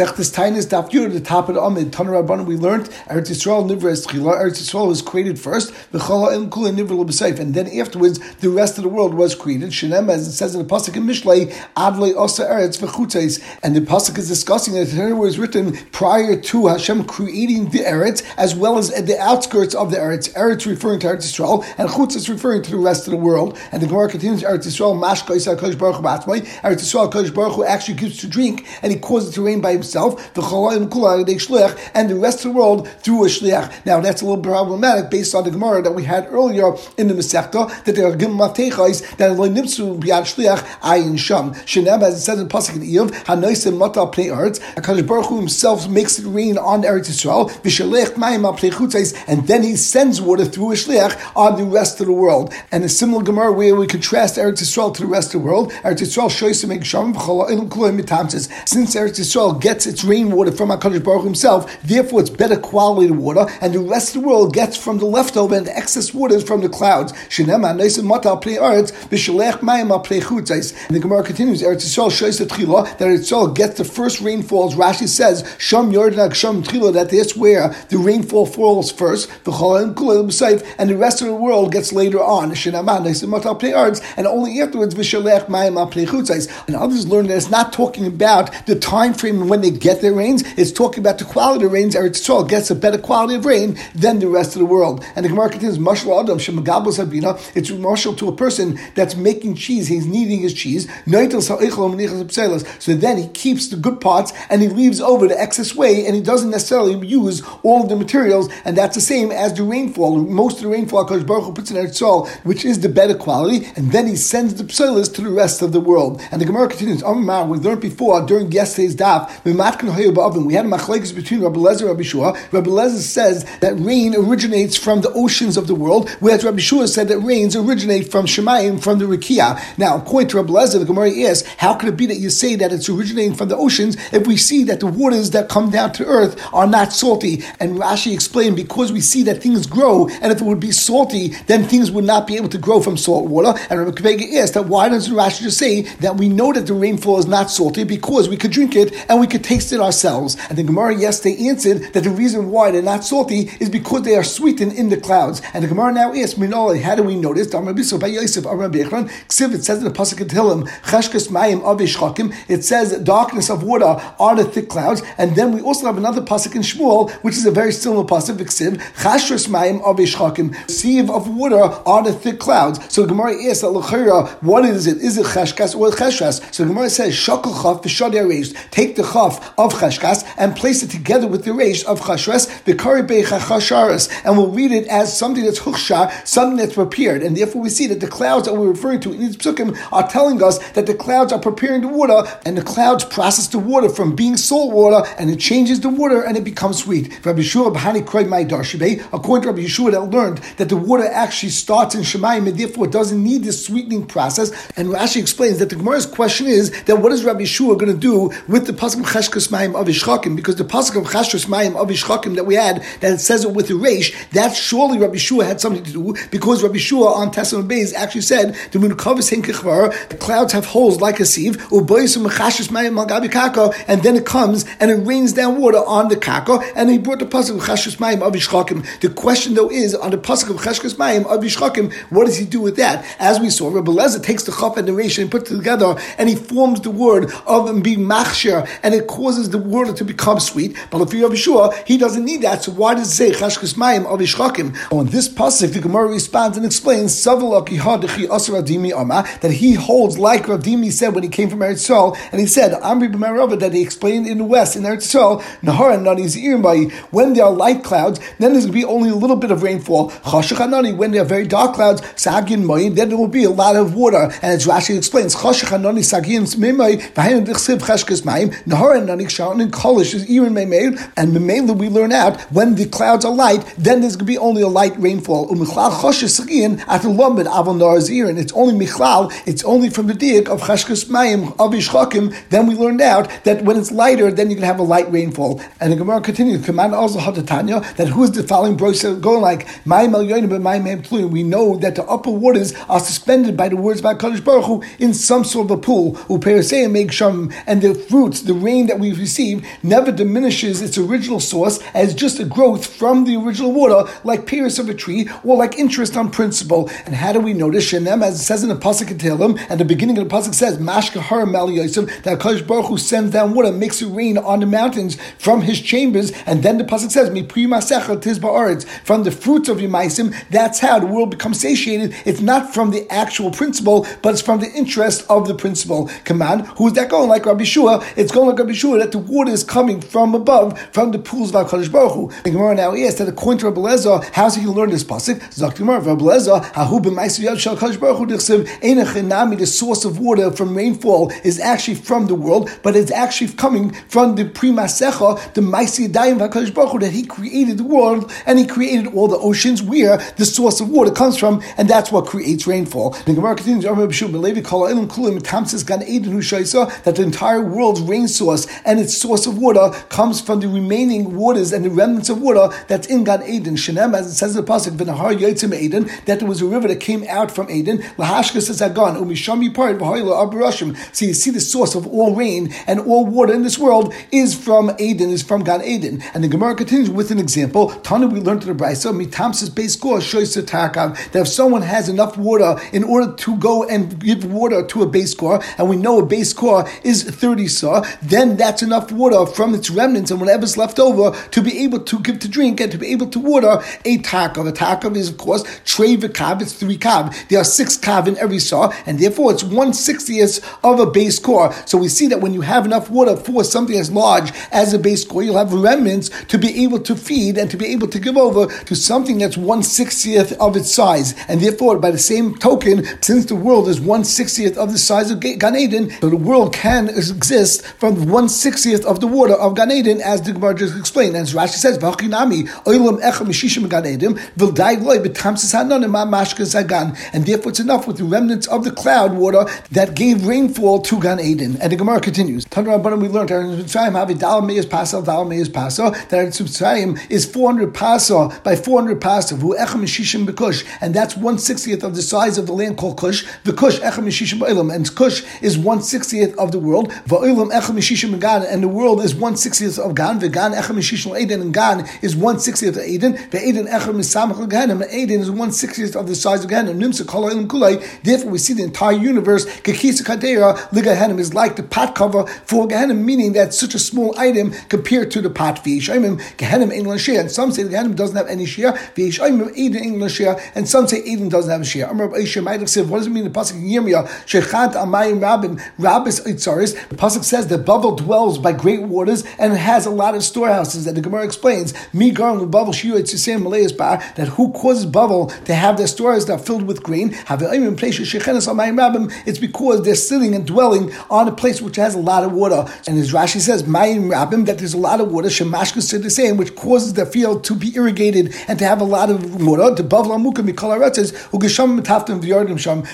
Masechtas Tainis Daf Yud, the top of the Amid, Tanar Rabbanim, we learned Eretz Yisrael Nivra Eschila. Eretz Yisrael was created first, V'chala El Kula Nivra L'B'Seif, and then afterwards the rest of the world was created. Shenem, as it says in the pasuk in Mishlei, Adlei Osa Eretz V'Chutzeis, and the pasuk is discussing that it was written prior to Hashem creating the Eretz as well as at the outskirts of the Eretz. Eretz referring to Eretz Yisrael, and Chutz is referring to the rest of the world. And the Gemara continues, Eretz Yisrael Mashka Yisrael Kodesh Baruch Hu Eretz Yisrael Kodesh Baruch Hu actually gives to drink, and he causes it to rain by himself. The and the rest of the world through a shliach. Now that's a little problematic based on the Gemara that we had earlier in the Masechta that there are gim matechais that lo nimtzu biad shliach ayin sham. Shenem as it says in pasuk in Iyov hanoisim mata pnei eretz. Hakadosh Baruch Hu himself makes it rain on Eretz Yisrael v'shalech mayim al and then he sends water through a shliach on the rest of the world. And a similar Gemara where we contrast Eretz Yisrael to the rest of the world. Eretz Yisrael shows to make sham since Eretz Yisrael gets its rainwater from HaKadosh Baruch himself, therefore it's better quality water, and the rest of the world gets from the leftover and the excess waters from the clouds. And the Gemara continues, Eretz Yisrael shows that Eretz Yisrael gets the first rainfalls. Rashi says, Sham Yordan Sham Tchila, that that's where the rainfall falls first, and the rest of the world gets later on. And only afterwards, and others learn that it's not talking about the time frame when they get their rains. It's talking about the quality of rains. Eretz Yisrael gets a better quality of rain than the rest of the world. And the Gemara continues, Mashal Adam Shemagabos Habina. It's marshal to a person that's making cheese. He's kneading his cheese. So then he keeps the good parts and he leaves over the excess way, and he doesn't necessarily use all the materials. And that's the same as the rainfall. Most of the rainfall, Kodesh Baruch Hu puts in Eretz Yisrael, which is the better quality, and then he sends the pselas to the rest of the world. And the Gemara continues, we learned before during yesterday's daf, we had a machlekes between Rabbi Lezer and Rabbi Shua. Rabbi Lezer says that rain originates from the oceans of the world, whereas Rabbi Shua said that rains originate from Shemayim, from the Rikia. Now, according to Rabbi Lezer, the Gemara asks, how could it be that you say that it's originating from the oceans if we see that the waters that come down to earth are not salty? And Rashi explained, because we see that things grow, and if it would be salty, then things would not be able to grow from salt water. And Rabbi Kavega asked that why doesn't Rashi just say that we know that the rainfall is not salty because we could drink it and we could taste it ourselves. And the Gemara yesterday answered that the reason why they're not salty is because they are sweetened in the clouds. And the Gemara now asks, Minoli, how do we notice? It says in the Pasuk Tehillim, it says darkness of water are the thick clouds. And then we also have another Pasuk in Shmuel, which is a very similar Pasuk, Ksiv, sieve of water are the thick clouds. So the Gemara asks, what is it? Is it Cheshkas or Cheshres? So the Gemara says, Shakal Chaf Take the Chaf of Cheshkas and place it together with the Reish of Chashres, the Kari Bei and we'll read it as something that's Huksha, something that's prepared. And therefore we see that the clouds that we're referring to in these psukim are telling us that the clouds are preparing the water, and the clouds process the water from being salt water, and it changes the water and it becomes sweet. Rabbi Yeshua Bahani Kroy according to Rabbi Yeshua, that learned that the water actually starts in Shemayim, and therefore it doesn't need this sweetening process. And Rashi explains that the Gemara's question is that what is Rabbi Yeshua going to do with the pasuk of Cheshkas Mayim of Ishchakim? Because the pasuk of Cheshkas Mayim of Ishchakim that we had, that it says it with the Reish, that surely Rabbi Shua had something to do, because Rabbi Shua on Testament Bays actually said, the the clouds have holes like a sieve, um and then it comes and it rains down water on the kaka, and he brought the pasuk of Cheshkas Mayim of Ishchakim. The question though is, on the pasuk of Cheshkas Mayim of Ishchakim, what does he do with that? As we saw, Rabbi Lezer takes the chaf and the Reish and puts it together, and he forms the word of being machshir, and it causes the water to become sweet. But if you're sure, he doesn't need that. So why does it say chashkas mayim of ishchakim? On this pasuk, the Gemara responds and explains that he holds like Rav Dimi said when he came from Eretz Yisrael, and he said Amri b'Merava that he explained in the west in Eretz Yisrael Nahar and when there are light clouds, then there's going to be only a little bit of rainfall. Chashach when there are very dark clouds, Sagin Mayim, then there will be a lot of water. And as Rashi explains, Chashach Sagin Mimay cheshkes mayim, nanik sharon and kolish is even made, and memela we learn out when the clouds are light, then there's going to be only a light rainfall. Umichlal choshes at the lombed avon and it's only michlal, it's only from the diak of cheshkes mayim of. Then we learned out that when it's lighter, then you can have a light rainfall. And the Gemara continues, command also hatatanya that who is the following brose going like my but my We know that the upper waters are suspended by the words by Kadosh Baruch Hu in some sort of a pool. Who Uperasei make sham and the fruits, the rain that we receive never diminishes its original source as just a growth from the original water, like pierce of a tree, or like interest on principle. And how do we notice Shenem, as it says in the Pasuk Tehillim, and the beginning of the Pasuk says, Mashka Har Yosef, that Kodesh Baruch Hu sends down water, makes it rain on the mountains from his chambers, and then the Pasuk says, Mi Pri Masecha Tiz from the fruits of your maisim, that's how the world becomes satiated. It's not from the actual principle, but it's from the interest of the principle. Command, who's that going? Like Rabbi Shua, it's going like Rabbi Shua that the water is coming from above, from the pools of HaKadosh Baruch Hu. The Gemara now asks that according to Rabbi Lezer, how's he going to learn this pasuk? Zok Gemara, Rabbi Lezer, Hahu b'maisim shel HaKadosh Baruch Hu dichsev, Einachinami, the source of water from rainfall is actually from the world, but it's actually coming from the Primasecha, the Maisi Yadayim of HaKadosh Baruch Hu, that he created the world and he created all the oceans where the source of water comes from, and that's what creates rainfall. The Gemara continues, that the entire world's rain source and its source of water comes from the remaining waters and the remnants of water that's in Gan Eden. Shenem, as it says in the Pasuk, V'nahar Yotzim Eden, that there was a river that came out from Eden. Lahashka says Agan, Umisham Yipart, V'hoyla Abarashim. So you see the source of all rain and all water in this world is from Eden, is from Gan Eden. And the Gemara continues with an example. Tana, we learned to the Brisa, Mitamsis base score shows that if someone has enough water in order to go and give water to a base core, and we know a base core is 30 saw, then that's enough water from its remnants and whatever's left over to be able to give to drink and to be able to water a takav. A takav is, of course, trey kav, it's three kav. There are six kav in every saw, and therefore it's one sixtieth of a base core. So we see that when you have enough water for something as large as a base core, you'll have remnants to be able to feed and to be able to give over to something that's one sixtieth of its size. And therefore, by the same token, since the world is one sixtieth of the size of Gan Eden, so the world can exist from one sixtieth of the water of Gan Eden, as the Gemara just explained. And as Rashi says, "V'achinami oilam echa mishishim Gan Eden v'ldai loy b'tamsis hanonim mashka zagan." And therefore, it's enough with the remnants of the cloud water that gave rainfall to Gan Eden. And the Gemara continues. Tanra we learned that Mitzrayim is four hundred pasal by four hundred pasal. Who echa mishishim b'kush, and that's one sixtieth of the size of the land called Kush. The Kush echem mishishim and Kush is one sixtieth of the world. Va'ilam echem mishishim Gan, and the world is one sixtieth of Gan. The Gan echem mishishim Eden, and Gan is one sixtieth of Eden. The Eden echem misamach Gehenim, and Eden is one sixtieth of the size of Gehenim. Nimsa kol kulay. Therefore, we see the entire universe. Kekisa kadera ligahenim is like the pot cover for Gehenim, meaning that such a small item compared to the pot. V'yishayim Gehenim ain't share, and some say the Gehenim doesn't have any share. V'yishayim Eden ain't share, and some say Eden doesn't have a share. What does it mean? The pasuk in Yirmiyah, Shechat Amayim Rabin Rabbis Itzaris. The pasuk says that Bavel dwells by great waters and has a lot of storehouses. that the Gemara explains, that who causes Bavel to have their storehouses that are filled with grain? Have even place it's because they're sitting and dwelling on a place which has a lot of water. And as Rashi says, that there's a lot of water. Shemashka said the same, which causes the field to be irrigated and to have a lot of water.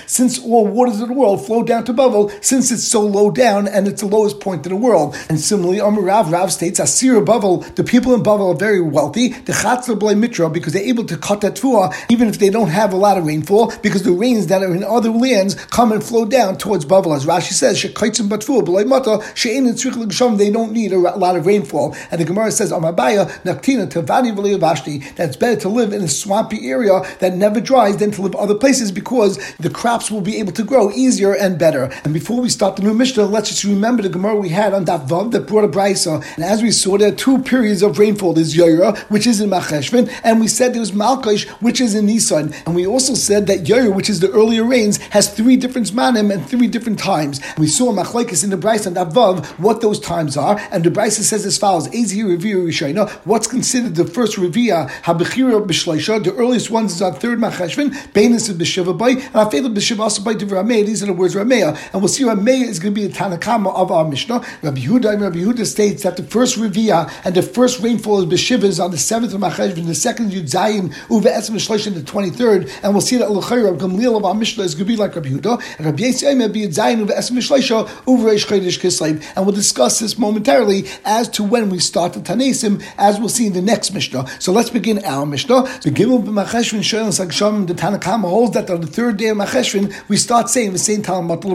Since all waters of the world flow down to Bavel, since it's so low down and it's the lowest point in the world. And similarly, Amar Rav, Rav states, Asir Bavel, the people in Bavel are very wealthy, the Chatzar Blay Mitra, because they're able to cut that tuah, even if they don't have a lot of rainfall, because the rains that are in other lands come and flow down towards Bavel. As Rashi says, Shekaitzim Batfuah, Blay Mata, Shein and they don't need a lot of rainfall. And the Gemara says, Amabaya, Naktina, Tavani Vashti, that's better to live in a swampy area that never dries than to live other places because the crops will be able to grow easier and better. And before we start the new Mishnah, let's just remember the Gemara we had on that Vav that brought a Brisa. And as we saw, there are two periods of rainfall. There's Yaira, which is in Macheshvan, and we said there was Malkash, which is in Nisan. And we also said that Yaira, which is the earlier rains, has three different Zmanim and three different times. And we saw Machlaikis in the Brisa on that Vav, what those times are. And the Brisa says as follows, Ezi Revia Rishayna, what's considered the first Revia, Habechira Bishleisha, the earliest ones is on third Macheshvan, Bainis of B'Shiva and B'Shiva also by. These are the words Rameh, and we'll see Rameh is going to be the Tanakama of our Mishnah. Rabbi Yehuda, Rabbi Yehuda states that the first Revia and the first rainfall of B'Shiva is on the seventh of Macheshvan, the second Yud Zayin Etzim Shloshim, the twenty third, and we'll see that L'chayr Rabbi Gamliel of our is going to be like Rabbi Yehuda, and Rabbi Yisrael may be Yud Etzim Shloshim Uve Reish Chodesh Kislev, and we'll discuss this momentarily as to when we start the Tanesim, as we'll see in the next Mishnah. So let's begin our Mishnah. The Gimel b'Macheshvan Shoyel Sagsham the Tanakama holds that on the third day of Macheshvan we start saying the same Talmud.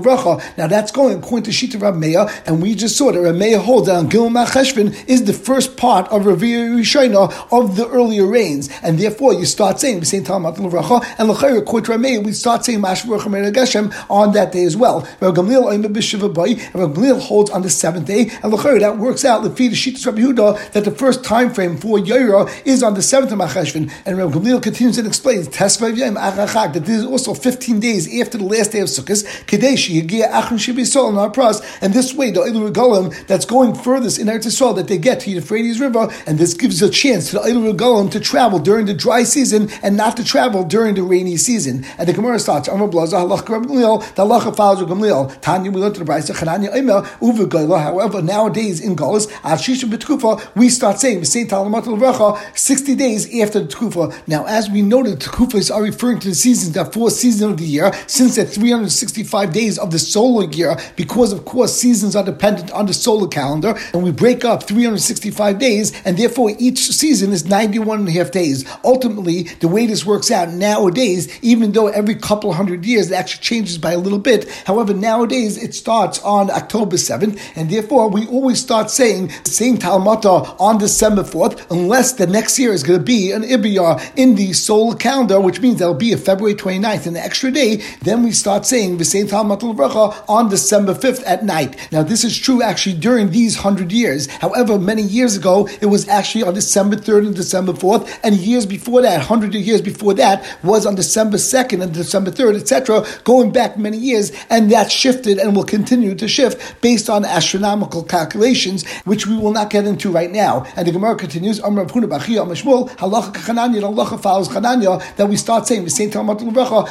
Now that's going according to Shita Rab Meir, and we just that Rameh holds on Gilma Cheshvan is the first part of Rishona of the earlier rains, and therefore you start saying the same time and Lachayr according to we start saying Mashvarach Geshem on that day as well. Rav Gamliel Rav Gamliel holds on the seventh day, and Lachayr that works out the feed of Shittas Rabbi Yehuda that the first time frame for Yaira is on the seventh of Macheshvan, and Rav Gamliel continues and explains Tesvav Yom Achachag that this is also fifteen days after the last day of Sukkot. Kadeshi Yigia Achron Shibisol pras, and this way the Eilu Regalim that's going furthest in Eretz Yisrael that they get to the Euphrates River, and this gives a chance to the Eilu Regalim to travel during the dry season and not to travel during the rainy season. And the Gemara starts, Amar Blaza, Halach Gamliel, the Halacha follows Gamliel. Tanya, we learned to the Brisa, Chananya Omer, Uva Goyla. However, nowadays in Golas, Al Shisha B'Tkufa, we start saying, Saint Talamat Recha, 60 days after the Tkufa. Now, as we noted, the Tkufas are referring to the seasons, the four seasons of the year, since the 365 days of the solar year, because of course seasons are dependent on the solar calendar, and we break up 365 days, and therefore each season is 91 and a half days. Ultimately, the way this works out nowadays, even though every couple hundred years it actually changes by a little bit, however, nowadays it starts on October 7th, and therefore we always start saying, the same Talmata on December 4th, unless the next year is going to be an Ibiyar in the solar calendar, which means there'll be a February 29th, an extra day, then we start saying the same Talmata on December 5th at night. Now, this is true actually during these hundred years. However, many years ago, it was actually on December 3rd and December 4th, and years before that, hundred years before that, was on December 2nd and December 3rd, etc., going back many years, and that shifted and will continue to shift based on astronomical calculations, which we will not get into right now. And the Gemara continues, Amr Halacha Chananya, Halacha follows Chananya, that we start saying the same time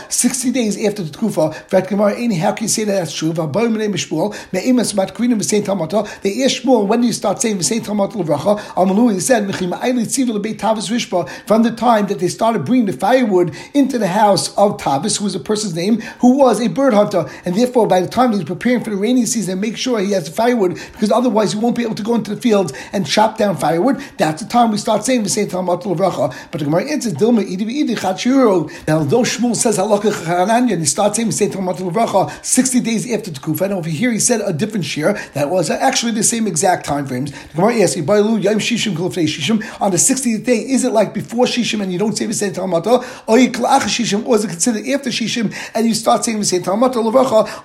60 days after the Tkufa. Vet Gemara, how can you say that that's true? They asked Shmuel, when you start saying the same time Amalu, said, from the time that they started bringing the firewood into the house of Tavis, who was a person's name, who was a bird hunter, and therefore by the time he's preparing for the rainy season, make sure he has the firewood, because otherwise he won't be able to go into the fields and chop down firewood. That's the time we start saying the same time But the Gemara answers, Dilma idi idi chachiro. Now, though Shmuel says halacha chananya, he starts saying the same time 60 days after the kufa, and over here he said a different shear that was actually the same exact time frames. On the 60th day, is it like before Shishim and you don't say the same Talmata, or is it considered after Shishim and you start saying the same Talmata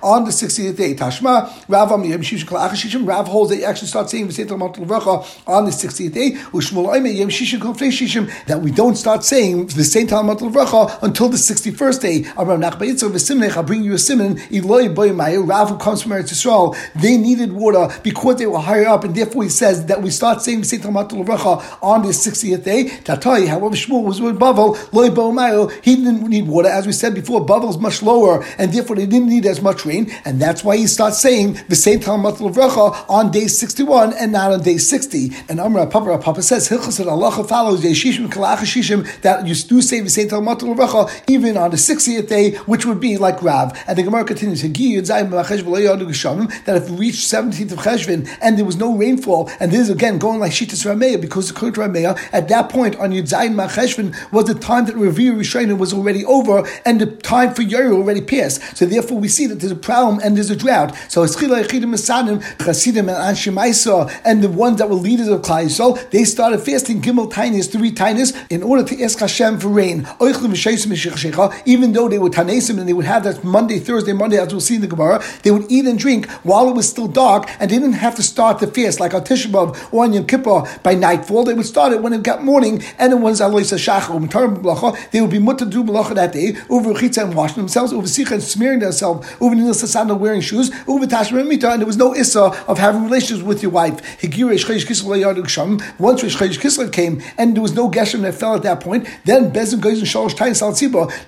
on the 60th day? Tashma, Rav Am Yom Shishim Kalach Shishim, holds that you actually start saying the same Talmata on the 60th day, Ushmul Oime Yom Shishim Kalfei Shishim, that we don't start saying the same Talmata Lavacha until the 61st day. Abraham Nachba V'Simnech, I'll bring you a simon, Boy Rav who comes from Eretz Yisrael, they needed water because they were higher up, and therefore he says that we start saying the same Talmata Lavacha on the 60th day. Tatai, however, Shmuel was with Bavel, Loi Boy Mayu, he didn't need water. As we said before, Bavel is much lower, and therefore they didn't need as much rain, and that's why he starts saying the same Talmud Levracha on day 61 and not on day 60. And Amra Papa Papa says, Hilchas and Allah follows Yeshishim Kalachashishim, that you do say the same Talmud Levracha even on the 60th day, which would be like Rav. And the Gemara continues, that if we reach 17th of Cheshvan and there was no rainfall, and this is again going like Shitas Rameya, because according to Rameya, at that point on Yud Zayin Macheshvan was the time that Revere Rishayna was already over and the time for Yair already passed. So therefore we see that there's a problem and there's a drought. So Eschila Echidim Esanim, Chasidim and Anshimaisa, and the ones that were leaders of Klai Yisrael, they started fasting Gimel Tainis, three Tainis, in order to ask Hashem for rain. Even though they were Tanesim and they would have that Monday, Thursday, Monday, as we'll see in the Gemara, they would eat and drink while it was still dark, and they didn't have to start the fast like on Tisha B'Av or on Yom Kippur by nightfall. They would start it when it got morning, and it was Aloisa Shachar, they would be mutter to do Malacha that day, over Chitza and washing themselves, over Sicha and smearing themselves, over Nil Sasana wearing shoes, over Tashma Mita, and there was no Issa of having relations with your wife. Once Rish Kislev came, and there was no Geshem that fell at that point, then Bezin goes and Shalosh Tain Sal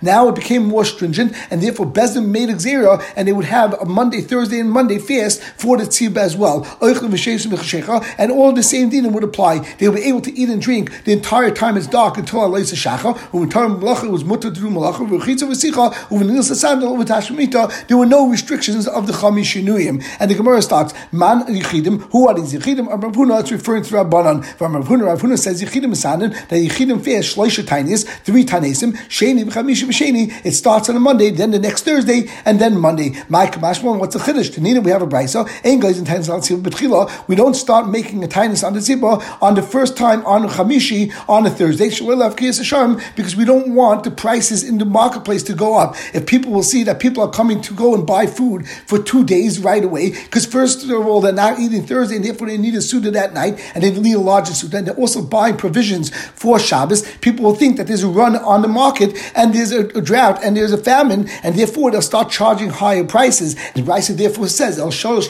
Now it became more stringent, and therefore Bezin made Xera, and they would have a Monday, Thursday, and Monday fast for the Tziba as well. And all the same dinim would apply. They would be able to eat and drink the entire time it's dark until Allah Shacha. When time Malacha was mutter to do Malacha, there were no restrictions of the Chamish Shinuyim. And the Gemara starts, Man Yichidim, who are these Yichidim? Rav Huna, it's referring to Rabbanan. From Rav Huna, Rav Huna says Yichidim Sanin, that Yichidim fast Shloisha Tainis, three Tainesim, Sheni, Chamish Sheni. It starts on a Monday, then the next Thursday, and then Monday. Mike Mashmon, what's the Chiddush? Tanina, we have a Brisa. Ein guys al We don't start making a Tainis on the Tzibah on the first time on Chamishi on a Thursday, because we don't want the prices in the marketplace to go up. If people will see that people are coming to go and buy food for two days right away, because first of all, they're not eating Thursday, and therefore they need a suit that night, and they need a larger suit, and they're also buying provisions for Shabbos. People will think that there's a run on the market, and there's a, a drought, and there's a famine, and therefore they'll start charging higher prices. And Raisa therefore says, El Shalosh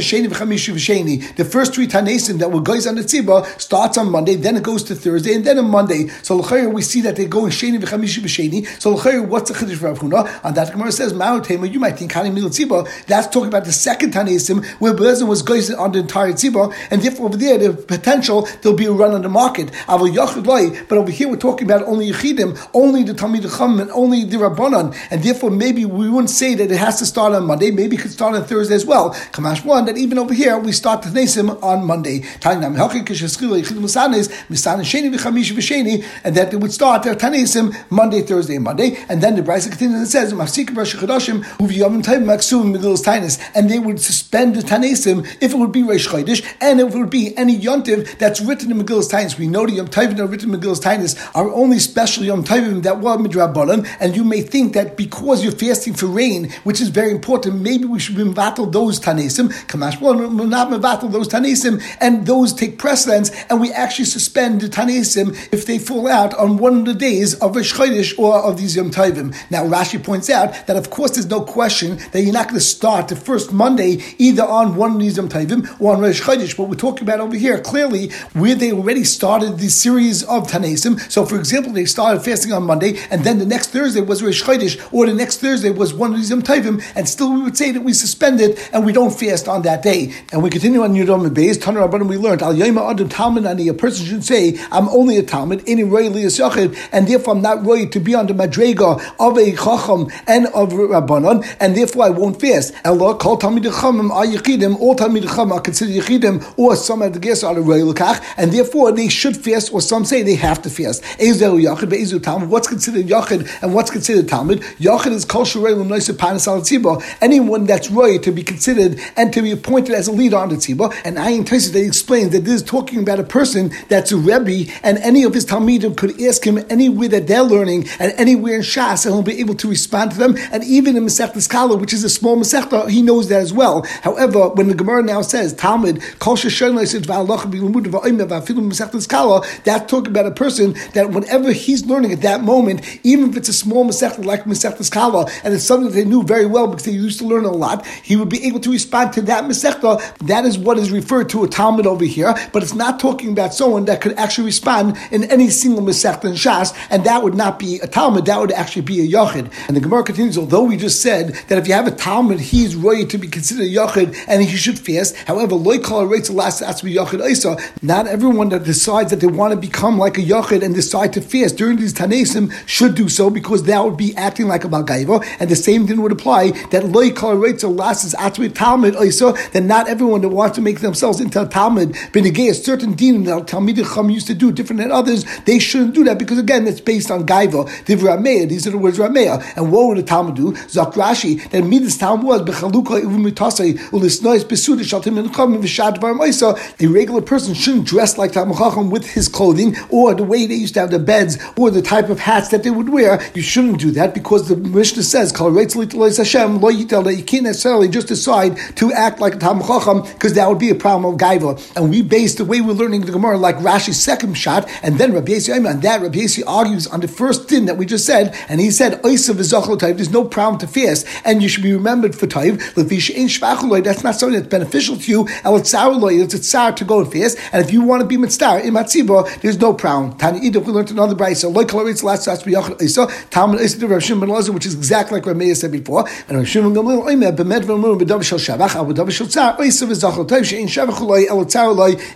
The first three Tanesim that will goes on the Tzibah starts on Monday, then it goes to Thursday, and then on Monday. So we see that they're going Sheni v'chamishi v'sheni. So what's the Chiddush Rav Huna? On that Gemara says, Ma'otema, you might think Hani Mil Tzibah. That's talking about the second Tanesim where Bezin was goes on the entire Tzibah, and therefore over there the potential there'll be a run on the market. But over here we're talking about only Yechidim, only the Talmid Chum, and only the Rabbanon, and therefore maybe we wouldn't say that it has to start on Monday. Maybe it could start on Thursday as well. Kamash one that even over here we start the Nesim on Monday. And that they would start their Tanesim Monday, Thursday, and Monday. And then the Brisa continues and says, and they would suspend the Tanesim if it would be Reish Chodesh and if it would be any Yontiv that's written in Megillus Tainus. We know the Yom that are written in Megillus Tainus are only special Yom Tovim that were Midrabanan, and you may think that because you're fasting for rain, which is very important, maybe we should be those Tanesim. Kamash, well, we're not mevatel those Tanesim, and those take precedence, and we actually suspend the Tanesim if they fall out on one of the days of Rosh Chodesh or of these Yom Tovim. Now, Rashi points out that, of course, there's no question that you're not going to start the first Monday either on one of these Yom Tovim or on Rosh Chodesh. What we're talking about over here, clearly, where they already started the series of Tanesim. So, for example, they started fasting on Monday, and then the next Thursday was Rosh Chodesh, or the next Thursday was one of these Yom Tovim, and still we would say that we suspend it and we don't fast on that day. And we continue on Yudom Beis, Tanar Rabbanim, we learned, Al Yoma Adam Talmud a person should say, I'm only a Talmud, Roy Yachid, and therefore I'm not Roy to be on the Madrega of a Chacham and of Rabbanon, and therefore I won't fast. Allah, call Talmud Chachamim are Yechidim, all Talmud Chachamim are considered Yechidim, or some of the guests are the Roy Lakach, and therefore they should fast, or some say they have to fast. Ezel Yachid, Ezel Talmud, what's considered Yachid and what's considered Talmud? Yachid is Kol Shurei L'Noisa Panas Al anyone that's Roy to be considered and to be appointed as a leader on the Tzibah, and Ayin Taisa, they explain that this is talking about a person that's a Rebbe, and any of his Talmidim could ask him anywhere that they're learning, and anywhere in Shas, and he'll be able to respond to them, and even in Masechta Skala, which is a small Masechta, he knows that as well. However, when the Gemara now says, Talmud, that's talking about a person that whenever he's learning at that moment, even if it's a small Masechta like Masechta Skala, and it's something that they knew very well because they used to learn a lot, he would be able to respond to that Masechta. That is what is referred to a Talmud over here, but it's not talking about someone that could actually respond in any single Masechta in Shas, and that would not be a Talmud, that would actually be a Yachid. And the Gemara continues, although we just said that if you have a Talmud, he's ready to be considered a Yachid and he should fast. However, Loikal rates the last be Yachid Isa. Not everyone that decides that they want to become like a Yachid and decide to fast during these Tanesim should do so because that would be acting like a Balgaiva. And the same thing would apply that Loikal rates the last is Atmi Talmud Isa, that not everyone that wants to make themselves into a Talmud, Benegay, a certain din that Talmud Chum used to do different than others, they shouldn't do that because again, it's based on Gaiva. Div Divra these are the words Rameya. And what would a Talmud do? Zak Rashi, that Midas Talmud was Bechaluka Ivumitasai, Ulisnois Besuda Shaltim and Chum Vishad Varmaisa. A regular person shouldn't dress like Talmud Chacham with his clothing or the way they used to have the beds or the type of hats that they would wear. You shouldn't do that because the Mishnah says, Hashem, Lo that you can't necessarily just decide to act like Talmud Chacham because that would be a problem of Gaiva. And we base the way we're learning the Gemara like Rashi's second shot, and then Rabbi Yesi, and that Rabbi Yesi argues on the first din that we just said, and he said, there's no problem to fast, and you should be remembered for Taiv. That's not something that's beneficial to you. It's a tsar to go and fast, and if you want to be mitzvah in matziba, there's no problem. Tani Ida, we learned another brayso. Like Kalaritz last last b'yachal Isa, Talmud Isa Rav Shimon ben which is exactly like Rameya said before. And Rav Shimon Gamliel Oimer b'med v'amur b'dav shel shavach al b'dav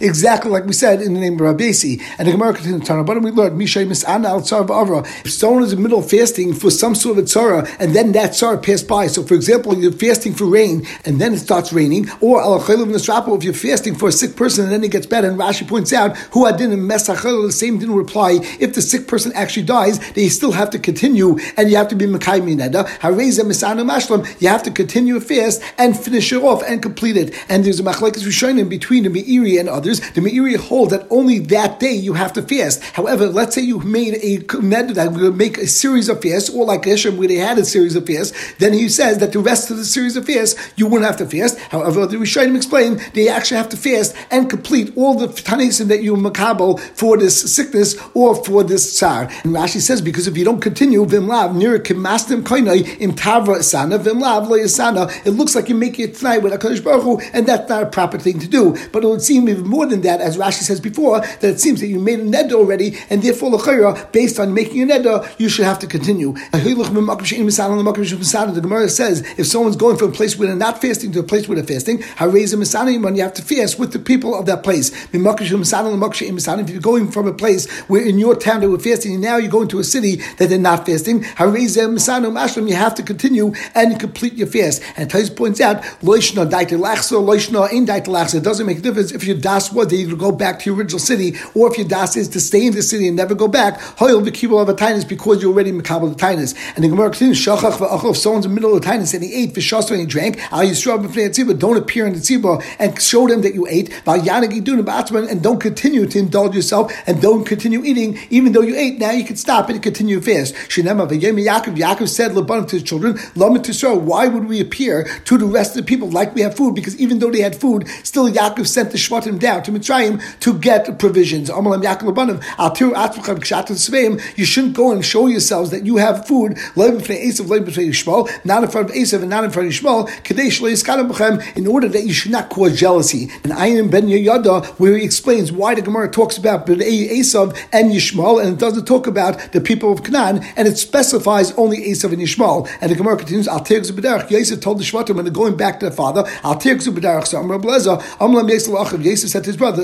exactly like we said in the name of Rabbi And the Gemara continues but we learned Mishay Mis'ana al tzar v'avra. If someone is in the middle of fasting for some sort of tzara, and then that tzara passed by. So, for example, you're fasting for rain, and then it starts raining, or al if you're fasting for a sick person and then it gets better. And Rashi points out who had in mesachel the same didn't reply. If the sick person actually dies, they still have to continue, and you have to be mekayim neda. Hareza misanu mashlam. You have to continue a fast and finish it off and complete it. And there's a machlekes rishonim between the Meiri and others. The Meiri hold that only that day you have to fast. However, let's say you made a neder that would make a series of fasts, or like Geshem where they had a series of fasts, then he says that the rest of the series of fasts you wouldn't have to fast. However, the Rishonim explain they actually have to fast and complete all the tanesim that you makabel for this sickness or for this tsar. And Rashi says because if you don't continue vimlav near kimastim koinai im tavra sana vimlav lo it looks like you make it tonight with a Baruch Hu, and that's not a proper thing to do. But it would seem even more than that, as Rashi says before, that it seems that you made a neder already, and therefore lechayra, based on making a neder, you should have to continue. The Gemara says if someone's going from a place where they're not fasting to a place where they're fasting, you have to fast with the people of that place. If you're going from a place where in your town they were fasting, and now you're going to a city that they're not fasting, you have to continue and complete your fast. And Tais points out, it doesn't make a difference if your das was that you go back to your original city, or if your das is to stay in the city and never go back. Hoyel v'kibul of a tinus because you're already mekabel the tinus. And the Gemara continues, shachach v'achol. If someone's in the middle of the tinus and he ate v'shas and he drank, al yisrael b'fnei. Don't appear in the tzibah and show them that you ate. And don't continue to indulge yourself and don't continue eating, even though you ate. Now you can stop and continue fast. Shinema Yaakov. Yaakov said Laban to his children, Lama to Why would we appear to the rest of the people like we have food? Because even though they had food, still Yaakov sent the Shvatim down to Mitzrayim to get provisions. You shouldn't go and show yourselves that you have food, not in front of Esav and not in front of Yishmael, in order that you should not cause jealousy. And I Ayin ben Yada, where he explains why the Gemara talks about Esav and Yishmael, and it doesn't talk about the people of Canaan, and it specifies only Esav and Yishmael. And the Gemara continues, Yosef told the Shvatim when they're going back to their father, Yosef said to his brother,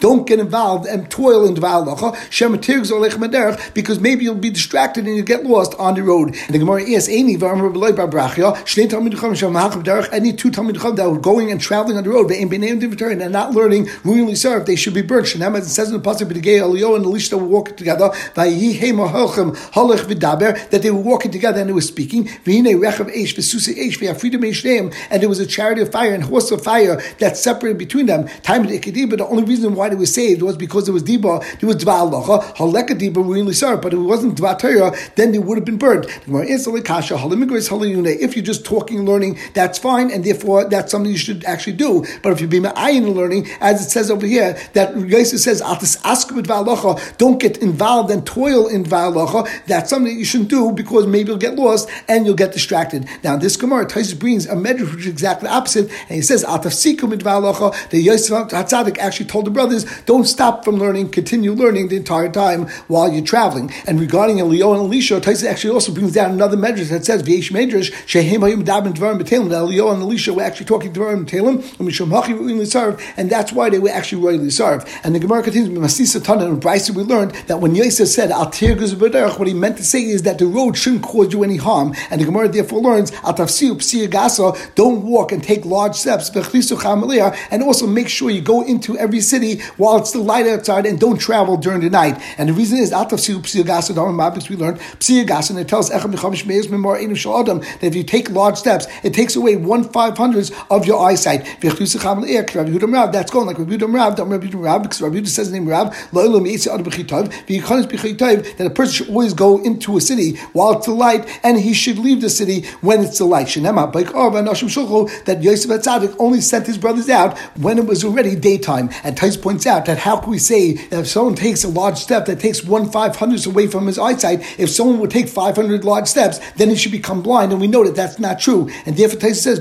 don't get involved and toil in Dval Lacha, because maybe you'll be distracted and you'll get lost on the road. And the Gemara asks, Any two Talmud that were going and traveling on the road, and not learning, really served, they should be burnt. Shanam, it says in the Pasuk, Elio and Elisha were walking together, that they were walking together and they were speaking, and there was a chariot of fire and horse of fire that separated between them. Time but the only reason why they were saved was because there was Diba, there was Dva Alocha, Haleka Diba really sorry, but if it wasn't Dva Torah, then they would have been burned. If you're just talking, and learning, that's fine, and therefore that's something you should actually do. But if you're being ayin learning, as it says over here, that Yosef says, don't get involved and toil in Va'alocha, that's something you shouldn't do because maybe you'll get lost and you'll get distracted. Now, this Gemara, Taisus brings a medrash which is exactly opposite, and he says, Atafsikum in Va'alocha, the Yosef Hatzadik actually told the brothers, don't stop from learning, continue learning the entire time while you're traveling. And regarding Elio and Elisha, Taisus actually also brings down another medrash that says, V'yesh medrash, Shehem Hayim Dabin Dvarim B'Telem, that Elio and Elisha were actually talking to Dvarim B'Telem, and Mishum Hachi really served, and that's why they were actually royally served. And the Gemara continues, Masisa Tana and Bryce, we learned that when Yosef said, Al what he meant to say is that the road shouldn't cause you any harm. And the Gemara therefore learns, Al don't walk and take large steps, and also make sure you go into every city while it's still light outside and don't travel during the night. And the reason is, out of sipsiagasad because we learned, and it tells that if you take large steps, it takes away one five hundredths of your eyesight. That's going like Rabbi Yudam Rav, Rabbi Yudam Rav, because Rabbi Yudam says the name Rav, that a person should always go into a city while it's the light, and he should leave the city when it's the light. That Yosef Atzadik only sent his brothers out when it was already daytime. And Tais points out that how can we say that if someone takes a large step that takes one five hundredths away from his eyesight, if someone would take 500 large steps, then he should become blind, and we know that that's not true. And therefore Tais says,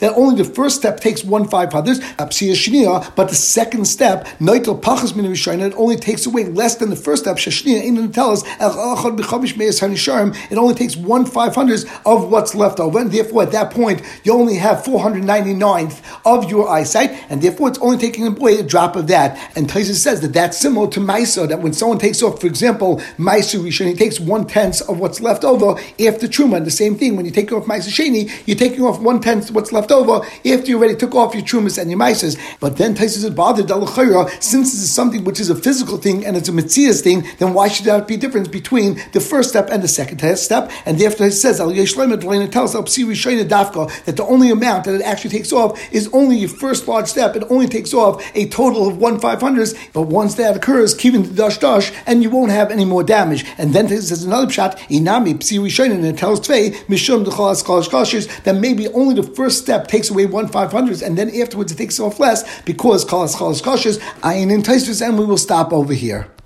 that only the first step takes one five hundredths, but the second step, it only takes away less than the first step. it only takes one five hundredths of what's left over, and therefore at that point you only have 499th of your eyesight, and therefore it's only taking away a drop of that. And Taisa says that that's similar to Maisa, that when someone takes off, for example, Maisa Rishon, he takes one tenth of what's left over after Truma. And the same thing, when you take off Maisa Sheni, you're taking off one tenth what's left over after you already took off your Trumas and your Maisas. But then Taisa is bothered, since this is something which is a physical thing and it's a Metzias thing, then why should there be difference between the first step and the second step? And therefore he says, El Yeshlemet tells us Dafka that the only amount that it actually takes off is only your first large step. It only takes off a total of one five but once that occurs, keeping the dash dash, and you won't have any more damage. And then there's another shot, Inami Psi Rishonim, and it tells Tvei Mishum Dechalas Kalash that maybe only the first step takes away one five and then afterwards it takes off less because Kalas Kalash Ayin in and we will stop over here.